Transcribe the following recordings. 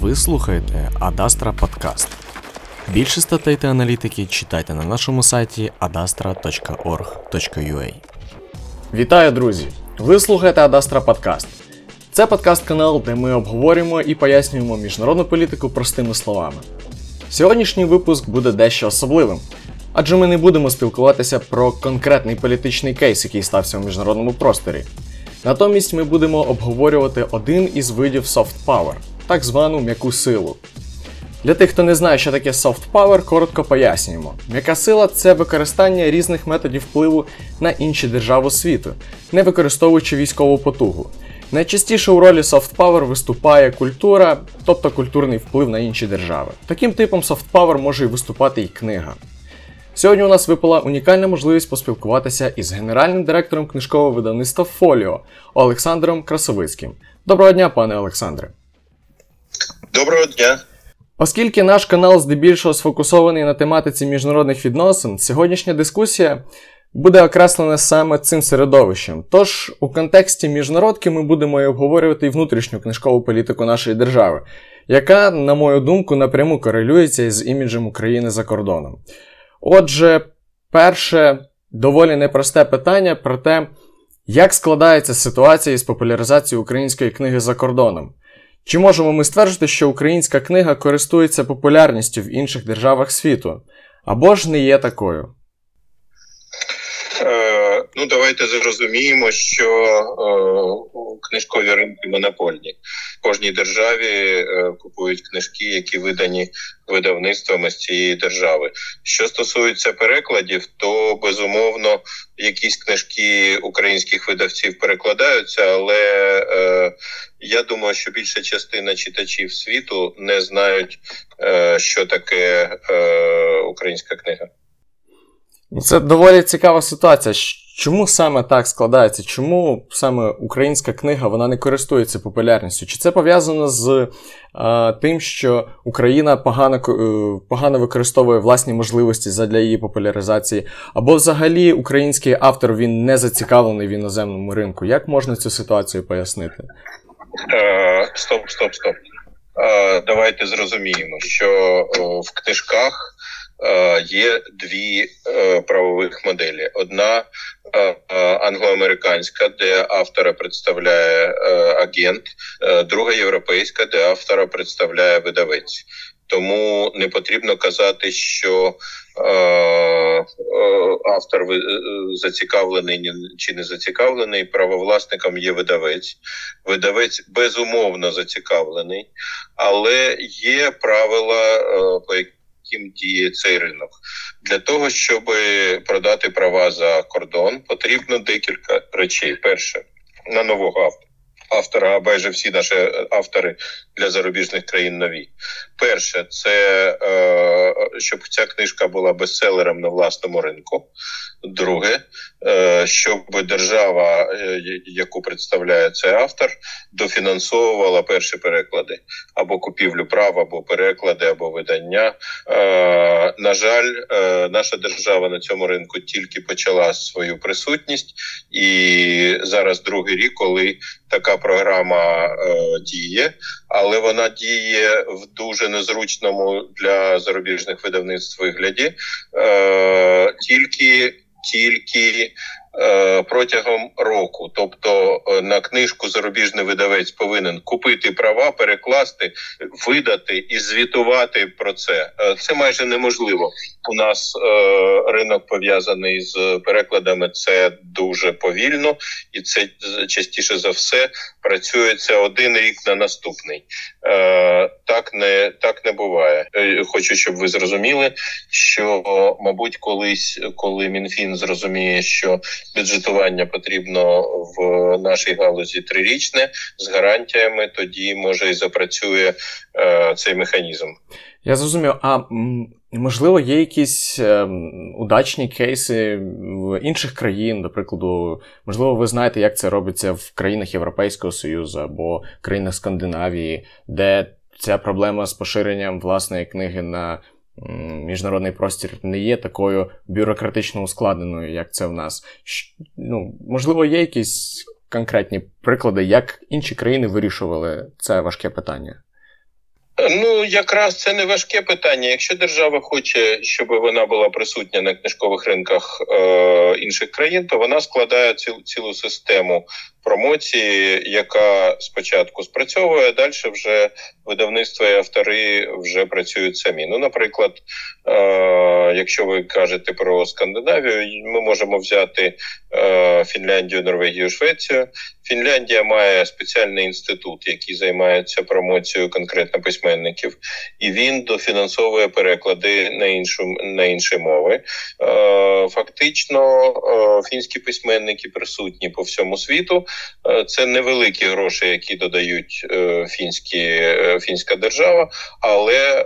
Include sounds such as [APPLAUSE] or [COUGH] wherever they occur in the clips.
Ви слухаєте Адастра Подкаст. Більше статей та аналітики читайте на нашому сайті adastra.org.ua. Вітаю, друзі! Ви слухаєте Адастра Подкаст. Це подкаст-канал, де ми обговорюємо і пояснюємо міжнародну політику простими словами. Сьогоднішній випуск буде дещо особливим, адже ми не будемо спілкуватися про конкретний політичний кейс, який стався у міжнародному просторі. Натомість ми будемо обговорювати один із видів soft power, так звану м'яку силу. Для тих, хто не знає, що таке soft power, коротко пояснюємо. М'яка сила це використання різних методів впливу на інші держави світу, не використовуючи військову потугу. Найчастіше у ролі soft power виступає культура, тобто культурний вплив на інші держави. Таким типом soft power може і виступати і книга. Сьогодні у нас випала унікальна можливість поспілкуватися із генеральним директором книжкового видавництва Фоліо Олександром Красовицьким. Доброго дня, пане Олександре. Доброго дня. Оскільки наш канал здебільшого сфокусований на тематиці міжнародних відносин, сьогоднішня дискусія буде окреслена саме цим середовищем. Тож у контексті міжнародки ми будемо і обговорювати і внутрішню книжкову політику нашої держави, яка, на мою думку, напряму корелюється із іміджем України за кордоном. Отже, перше доволі непросте питання про те, як складається ситуація із популяризацією української книги за кордоном. Чи можемо ми стверджувати, що українська книга користується популярністю в інших державах світу? Або ж не є такою? Ну, давайте зрозуміємо, що е, книжкові ринки монопольні. В кожній державі е, купують книжки, які видані видавництвами з цієї держави. Що стосується перекладів, то безумовно якісь книжки українських видавців перекладаються, але е, я думаю, що більша частина читачів світу не знають, е, що таке е, українська книга. Це доволі цікава ситуація. Чому саме так складається? Чому саме українська книга вона не користується популярністю? Чи це пов'язано з а, тим, що Україна погано е, погано використовує власні можливості для її популяризації? Або взагалі український автор він не зацікавлений в іноземному ринку? Як можна цю ситуацію пояснити? Е, стоп, стоп, стоп. Е, давайте зрозуміємо, що в книжках. Є дві правових моделі: одна англоамериканська, де автора представляє агент, друга європейська, де автора представляє видавець. Тому не потрібно казати, що автор зацікавлений чи не зацікавлений. Правовласником є видавець. Видавець безумовно зацікавлений, але є правила, по яким яким діє цей ринок. Для того, щоб продати права за кордон, потрібно декілька речей. Перше, на нового автора. А майже всі наші автори для зарубіжних країн нові. Перше, це е, щоб ця книжка була бестселером на власному ринку. Друге, е, щоб держава, е, яку представляє цей автор, дофінансовувала перші переклади або купівлю прав, або переклади, або видання. Е, на жаль, наша держава на цьому ринку тільки почала свою присутність, і зараз другий рік, коли така програма діє, але вона діє в дуже незручному для зарубіжних видавництв вигляді. Тільки тільки е, протягом року, тобто е, на книжку зарубіжний видавець повинен купити права, перекласти, видати і звітувати про це. Е, це майже неможливо. У нас е, ринок пов'язаний з перекладами. Це дуже повільно, і це частіше за все працюється один рік на наступний. Е, Так не так не буває. Е, хочу, щоб ви зрозуміли, що мабуть, колись, коли МінФін зрозуміє, що бюджетування потрібно в нашій галузі трирічне з гарантіями, тоді може і запрацює е, цей механізм. Я зрозумів. А можливо, є якісь е, удачні кейси в інших країн, до прикладу, можливо, ви знаєте, як це робиться в країнах Європейського Союзу або країнах Скандинавії, де ця проблема з поширенням власної книги на міжнародний простір не є такою бюрократично ускладненою, як це в нас. Ну, Можливо, є якісь конкретні приклади, як інші країни вирішували це важке питання. Ну, якраз це не важке питання. Якщо держава хоче, щоб вона була присутня на книжкових ринках е, інших країн, то вона складає цілу цілу систему промоції, яка спочатку спрацьовує, а далі вже видавництва і автори вже працюють самі. Ну, наприклад, е, якщо ви кажете про Скандинавію, ми можемо взяти е, Фінляндію, Норвегію, Швецію. Фінляндія має спеціальний інститут, який займається промоцією конкретно письменників, і він дофінансовує переклади на іншу на інші мови. Е, фактично, е, фінські письменники присутні по всьому світу. Е, це невеликі гроші, які додають фінські фінська держава, але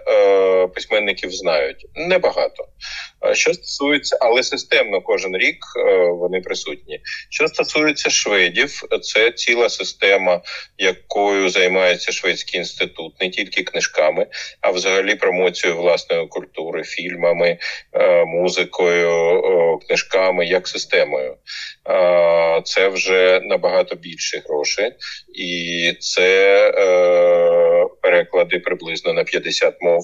письменників знають небагато. Що стосується, але системно кожен рік вони присутні. Що стосується шведів, це ціла система, якою займається шведський інститут, не тільки книжками, а взагалі промоцією власної культури, фільмами, е, музикою, книжками як системою. Це вже набагато більше грошей, і це е, переклади приблизно на 50 мов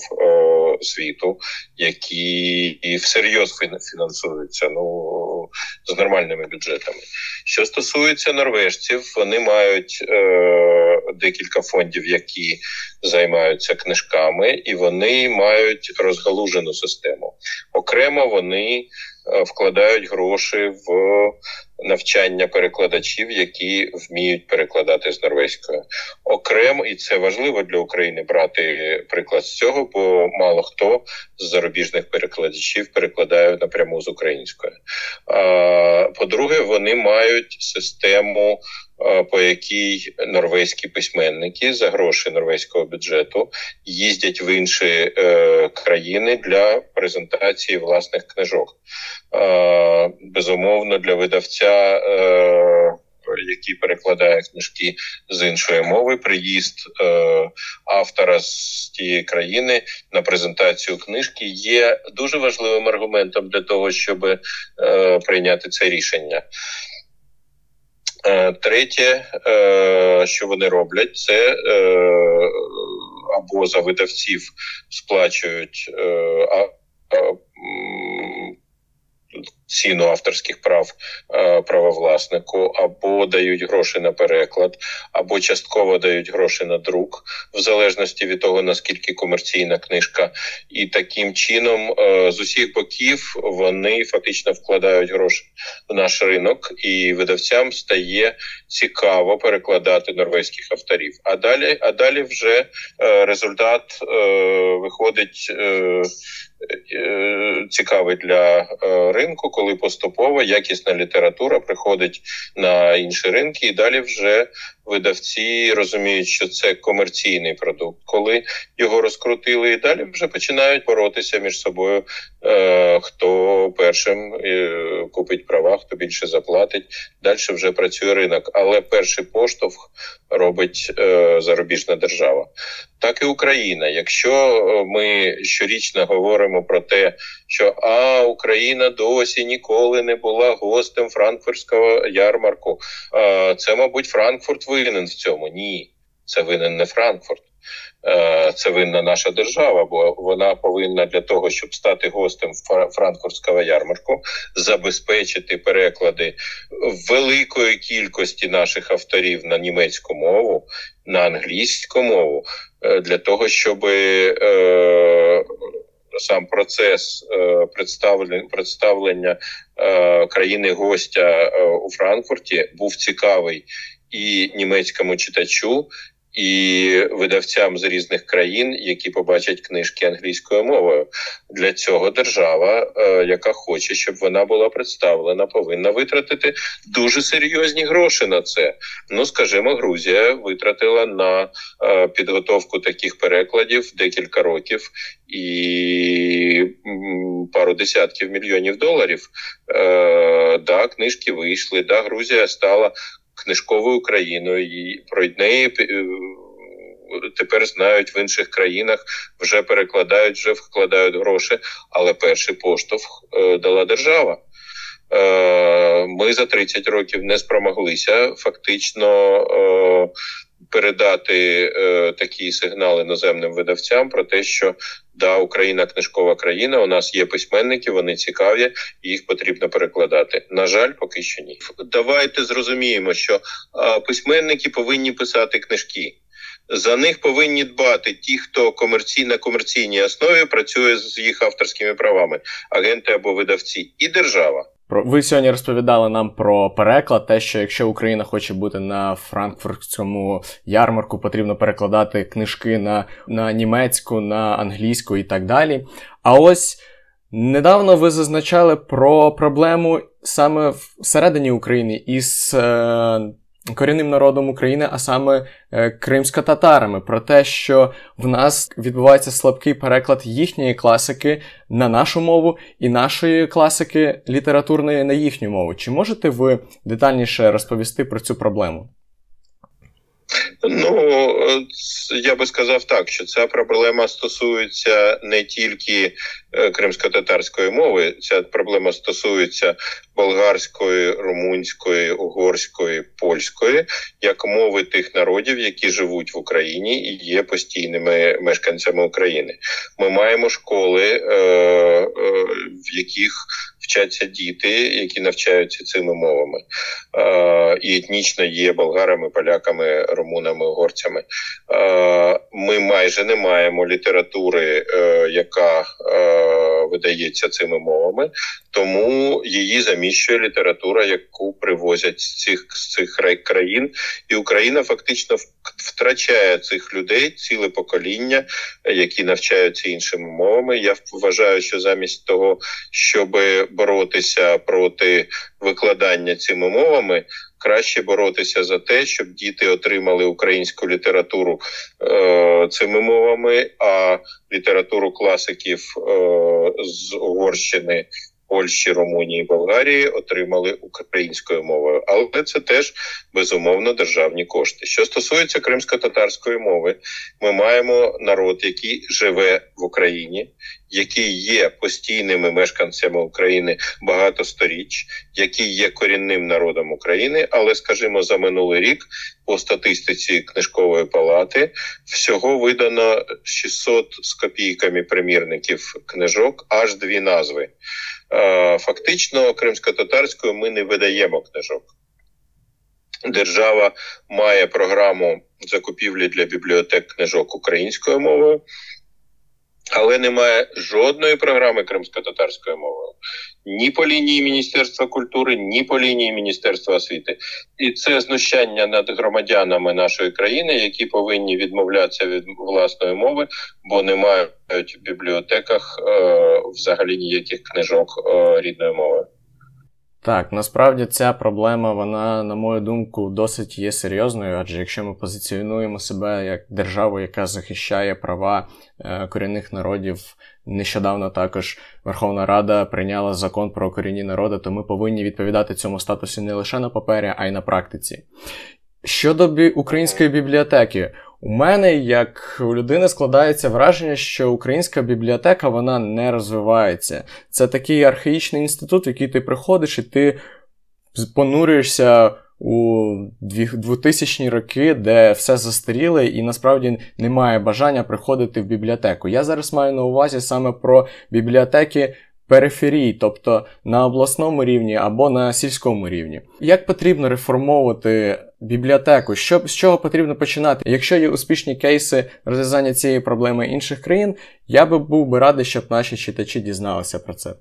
світу, які і всерйоз фінансуються ну з нормальними бюджетами. Що стосується норвежців, вони мають е, декілька фондів, які займаються книжками, і вони мають розгалужену систему. Окремо вони е, вкладають гроші в навчання перекладачів, які вміють перекладати з норвезькою. Окремо, і це важливо для України брати приклад з цього, бо мало хто з зарубіжних перекладачів перекладає напряму з української. По-друге, вони мають систему по якій норвезькі письменники за гроші норвезького бюджету їздять в інші е, країни для презентації власних книжок. Е, безумовно, для видавця. Е, який перекладає книжки з іншої мови, приїзд е, автора з тієї країни на презентацію книжки є дуже важливим аргументом для того, щоб е, прийняти це рішення. Е, третє, е, що вони роблять, це е, або за видавців сплачують ціну авторських прав е, правовласнику, або дають гроші на переклад, або частково дають гроші на друк, в залежності від того наскільки комерційна книжка, і таким чином е, з усіх боків вони фактично вкладають гроші в наш ринок, і видавцям стає цікаво перекладати норвезьких авторів. А далі, а далі вже е, результат виходить. Цікавий для ринку, коли поступово якісна література приходить на інші ринки, і далі вже видавці розуміють, що це комерційний продукт, коли його розкрутили, і далі вже починають боротися між собою. Е, Хто першим е, купить права, хто більше заплатить. Далі вже працює ринок, але перший поштовх робить е, зарубіжна держава. Так і Україна. Якщо е, ми щорічно говоримо про те, що а Україна досі ніколи не була гостем Франкфуртського ярмарку, е, це, мабуть, Франкфурт винен в цьому. Ні, це винен не Франкфурт. Е, це винна наша держава, бо вона повинна для того, щоб стати гостем Франкфуртського ярмарку, забезпечити переклади великої кількості наших авторів на німецьку мову, на англійську мову, е, для того, щоб е, сам процес е, представлення представлення е, країни гостя у Франкфурті був цікавий і німецькому читачу, і видавцям з різних країн, які побачать книжки англійською мовою. Для цього держава, е, яка хоче, щоб вона була представлена, повинна витратити дуже серйозні гроші на це. Ну скажімо, Грузія витратила на е, підготовку таких перекладів декілька років і пару десятків мільйонів доларів. Е, да, книжки вийшли. Да, Грузія стала книжковою країною, і про неї е, тепер знають в інших країнах, вже перекладають, вже вкладають гроші. Але перший поштовх е, дала держава. Е, ми за 30 років не спромоглися фактично передати е, такі сигнали іноземним видавцям про те, що да, Україна книжкова країна. У нас є письменники, вони цікаві, їх потрібно перекладати. На жаль, поки що ні. Давайте зрозуміємо, що е, письменники повинні писати книжки. За них повинні дбати ті, хто комерцій на комерційній основі працює з їх авторськими правами, агенти або видавці, і держава. Про ви сьогодні розповідали нам про переклад, те, що якщо Україна хоче бути на франкфуртському ярмарку, потрібно перекладати книжки на, на німецьку, на англійську і так далі. А ось недавно ви зазначали про проблему саме всередині України із. Е, корінним народом України, а саме е, кримсько-татарами, про те, що в нас відбувається слабкий переклад їхньої класики на нашу мову і нашої класики літературної на їхню мову. Чи можете ви детальніше розповісти про цю проблему? Ну я би сказав так, що ця проблема стосується не тільки е, кримсько-татарської мови, ця проблема стосується болгарської, румунської, угорської, польської, як мови тих народів, які живуть в Україні і є постійними мешканцями України. Ми маємо школи, е, е, в яких вчаться діти, які навчаються цими мовами, е, і етнічно є болгарами, поляками, румунами, угорцями. Е, ми майже не маємо літератури, е, яка видається цими мовами, тому її заміщує література, яку привозять з цих з цих країн, і Україна фактично втрачає цих людей ціле покоління, які навчаються іншими мовами. Я вважаю, що замість того, щоб боротися проти викладання цими мовами. Краще боротися за те, щоб діти отримали українську літературу е, цими мовами, а літературу класиків е, з Угорщини Польщі, Румунії, Болгарії отримали українською мовою, але це теж безумовно державні кошти. Що стосується кримсько-татарської мови, ми маємо народ, який живе в Україні, який є постійними мешканцями України багато сторіч, який є корінним народом України, але, скажімо, за минулий рік по статистиці книжкової палати всього видано 600 з копійками примірників книжок, аж дві назви. Е, фактично, кримсько-татарською ми не видаємо книжок. Держава має програму закупівлі для бібліотек книжок українською мовою але немає жодної програми кримсько-татарською мовою ні по лінії Міністерства культури, ні по лінії Міністерства освіти. І це знущання над громадянами нашої країни, які повинні відмовлятися від власної мови, бо не мають в бібліотеках е, взагалі ніяких книжок е, рідної мовою. Так, насправді ця проблема, вона, на мою думку, досить є серйозною, адже якщо ми позиціонуємо себе як державу, яка захищає права е, корінних народів, нещодавно також Верховна Рада прийняла закон про корінні народи, то ми повинні відповідати цьому статусі не лише на папері, а й на практиці. Щодо української бібліотеки, у мене, як у людини, складається враження, що українська бібліотека вона не розвивається. Це такий архаїчний інститут, в який ти приходиш, і ти понурюєшся у 2000-ні роки, де все застаріле, і насправді немає бажання приходити в бібліотеку. Я зараз маю на увазі саме про бібліотеки периферій, тобто на обласному рівні або на сільському рівні. Як потрібно реформовувати бібліотеку? Що, з чого потрібно починати? Якщо є успішні кейси розв'язання цієї проблеми інших країн, я би був би радий, щоб наші читачі дізналися про це.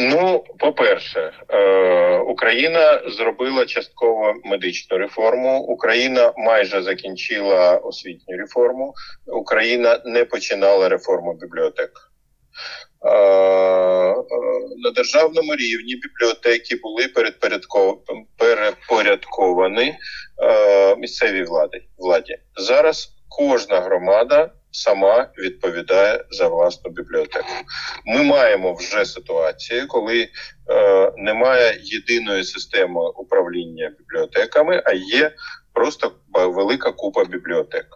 Ну, по-перше, е, Україна зробила частково медичну реформу. Україна майже закінчила освітню реформу. Україна не починала реформу бібліотек. Е, е, на державному рівні бібліотеки були перепорядковані е, місцевій владі. владі. Зараз кожна громада сама відповідає за власну бібліотеку. Ми маємо вже ситуацію, коли немає єдиної системи управління бібліотеками, а є просто велика купа бібліотек.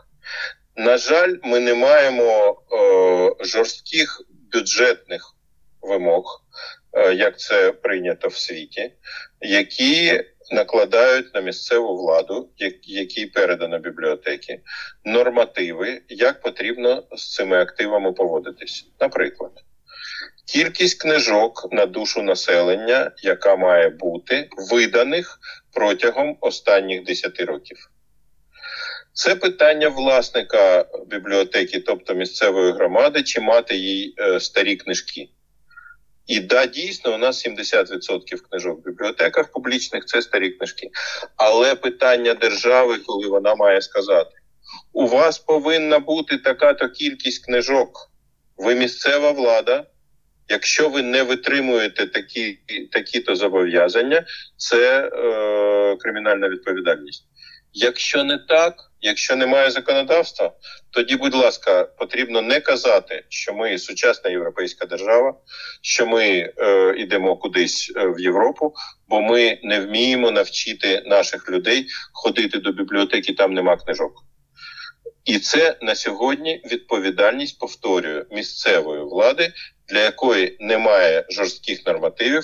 На жаль, ми не маємо е, жорстких бюджетних вимог, е, як це прийнято в світі, які накладають на місцеву владу, якій передано бібліотеки, нормативи, як потрібно з цими активами поводитись. Наприклад, кількість книжок на душу населення, яка має бути виданих протягом останніх 10 років. Це питання власника бібліотеки, тобто місцевої громади, чи мати їй е, старі книжки. І да, дійсно, у нас 70% книжок в бібліотеках публічних це старі книжки. Але питання держави, коли вона має сказати: у вас повинна бути така-то кількість книжок, ви місцева влада. Якщо ви не витримуєте такі такі-то зобов'язання, це е, кримінальна відповідальність. Якщо не так, якщо немає законодавства, тоді, будь ласка, потрібно не казати, що ми сучасна європейська держава, що ми е, йдемо кудись е, в Європу, бо ми не вміємо навчити наших людей ходити до бібліотеки, там нема книжок. І це на сьогодні відповідальність повторюю місцевої влади для якої немає жорстких нормативів,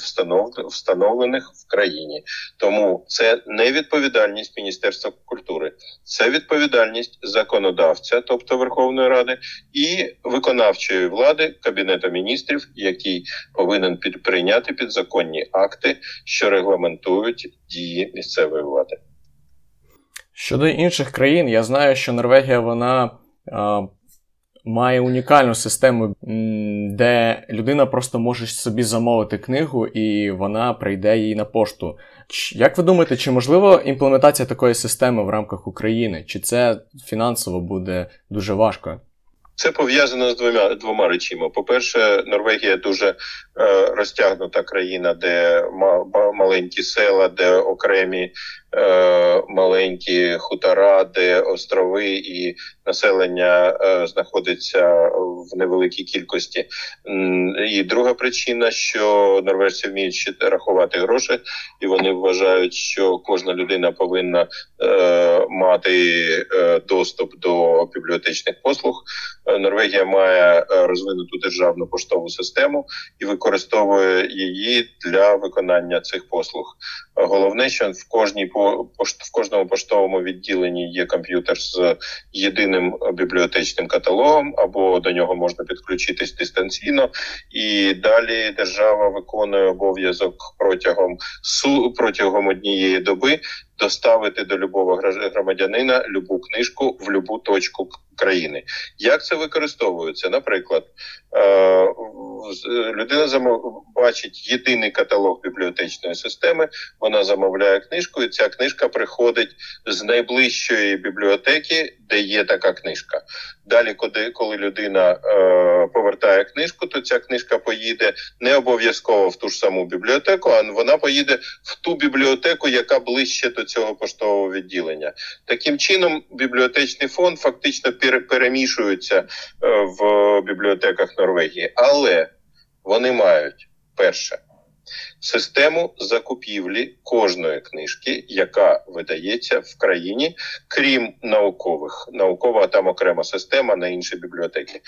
встановлених в країні. Тому це не відповідальність Міністерства культури, це відповідальність законодавця, тобто Верховної Ради, і виконавчої влади Кабінету міністрів, який повинен прийняти підзаконні акти, що регламентують дії місцевої влади. Щодо інших країн, я знаю, що Норвегія вона має унікальну систему, де людина просто може собі замовити книгу і вона прийде їй на пошту. Як ви думаєте, чи можливо імплементація такої системи в рамках України? Чи це фінансово буде дуже важко? Це пов'язано з двома двома речима. По-перше, Норвегія дуже е, розтягнута країна, де маленькі села, де окремі маленькі хутора, де острови і населення е, знаходиться в невеликій кількості. І друга причина, що норвежці вміють рахувати гроші, і вони вважають, що кожна людина повинна е, мати е, доступ до бібліотечних послуг. Е, Норвегія має е, розвинуту державну поштову систему і використовує її для виконання цих послуг. Головне, що в кожній в кожному поштовому відділенні є комп'ютер з єдиним бібліотечним каталогом, або до нього можна підключитись дистанційно, і далі держава виконує обов'язок протягом протягом однієї доби доставити до любого громадянина любу книжку в любу точку країни. Як це використовується? Наприклад, е, людина бачить єдиний каталог бібліотечної системи, вона замовляє книжку, і ця книжка приходить з найближчої бібліотеки, де є така книжка. Далі, коли коли людина е, повертає книжку, то ця книжка поїде не обов'язково в ту ж саму бібліотеку, а вона поїде в ту бібліотеку, яка ближче до цього поштового відділення. Таким чином, бібліотечний фонд фактично перемішується е, в бібліотеках Норвегії, але вони мають перше. Систему закупівлі кожної книжки, яка видається в країні, крім наукових, наукова там окрема система на інші бібліотеки.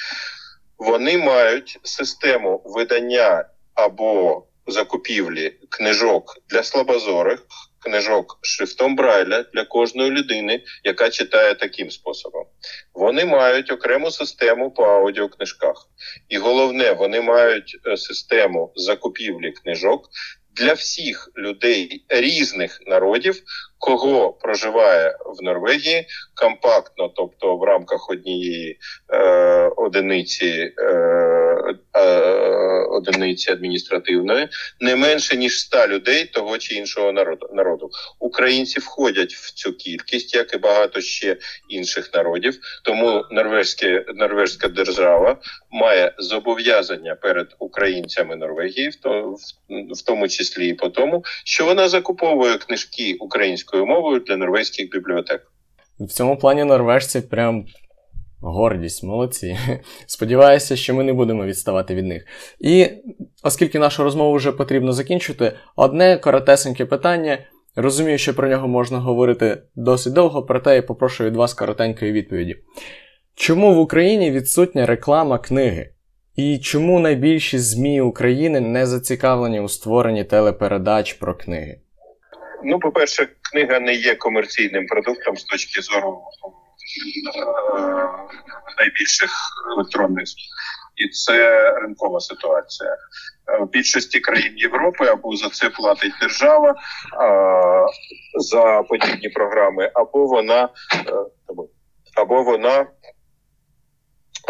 Вони мають систему видання або закупівлі книжок для слабозорих, книжок шрифтом Брайля для кожної людини, яка читає таким способом. Вони мають окрему систему по аудіокнижках. І головне, вони мають е, систему закупівлі книжок для всіх людей різних народів, кого проживає в Норвегії компактно, тобто в рамках однієї е, одиниці. Е, е, одиниці адміністративної не менше ніж 100 людей того чи іншого народу народу. Українці входять в цю кількість, як і багато ще інших народів. Тому норвезьке норвезька держава має зобов'язання перед українцями Норвегії, в в, в тому числі і по тому, що вона закуповує книжки українською мовою для норвезьких бібліотек. В цьому плані норвежці прям Гордість, молодці. [LAUGHS] Сподіваюся, що ми не будемо відставати від них. І оскільки нашу розмову вже потрібно закінчити, одне коротесеньке питання. Розумію, що про нього можна говорити досить довго, проте я попрошу від вас коротенької відповіді. Чому в Україні відсутня реклама книги? І чому найбільші ЗМІ України не зацікавлені у створенні телепередач про книги? Ну, по-перше, книга не є комерційним продуктом з точки зору е, найбільших електронних. І це ринкова ситуація. Е, В більшості країн Європи або за це платить держава а, за подібні програми, або вона е, або вона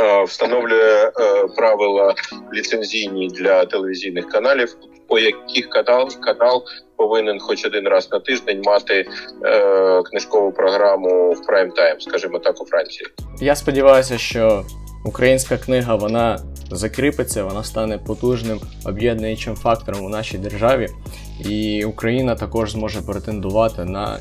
е, встановлює е, правила ліцензійні для телевізійних каналів, по яких канал, канал повинен хоч один раз на тиждень мати е, книжкову програму в прайм тайм, скажімо так, у Франції. Я сподіваюся, що українська книга вона закріпиться, вона стане потужним об'єднуючим фактором у нашій державі, і Україна також зможе претендувати на,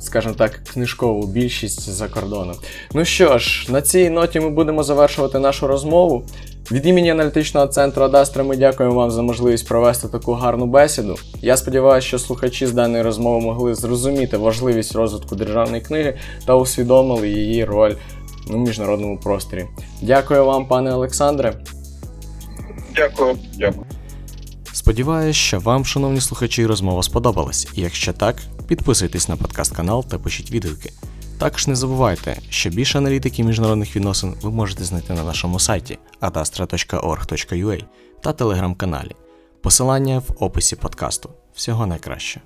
скажімо так, книжкову більшість за кордоном. Ну що ж, на цій ноті ми будемо завершувати нашу розмову. Від імені аналітичного центру Адастра ми дякуємо вам за можливість провести таку гарну бесіду. Я сподіваюся, що слухачі з даної розмови могли зрозуміти важливість розвитку державної книги та усвідомили її роль у міжнародному просторі. Дякую вам, пане Олександре. Дякую, дякую. Сподіваюсь, що вам, шановні слухачі, розмова сподобалась. І якщо так, підписуйтесь на подкаст канал та пишіть відгуки. Також не забувайте, що більше аналітики міжнародних відносин ви можете знайти на нашому сайті adastra.org.ua та телеграм-каналі. Посилання в описі подкасту. Всього найкраще.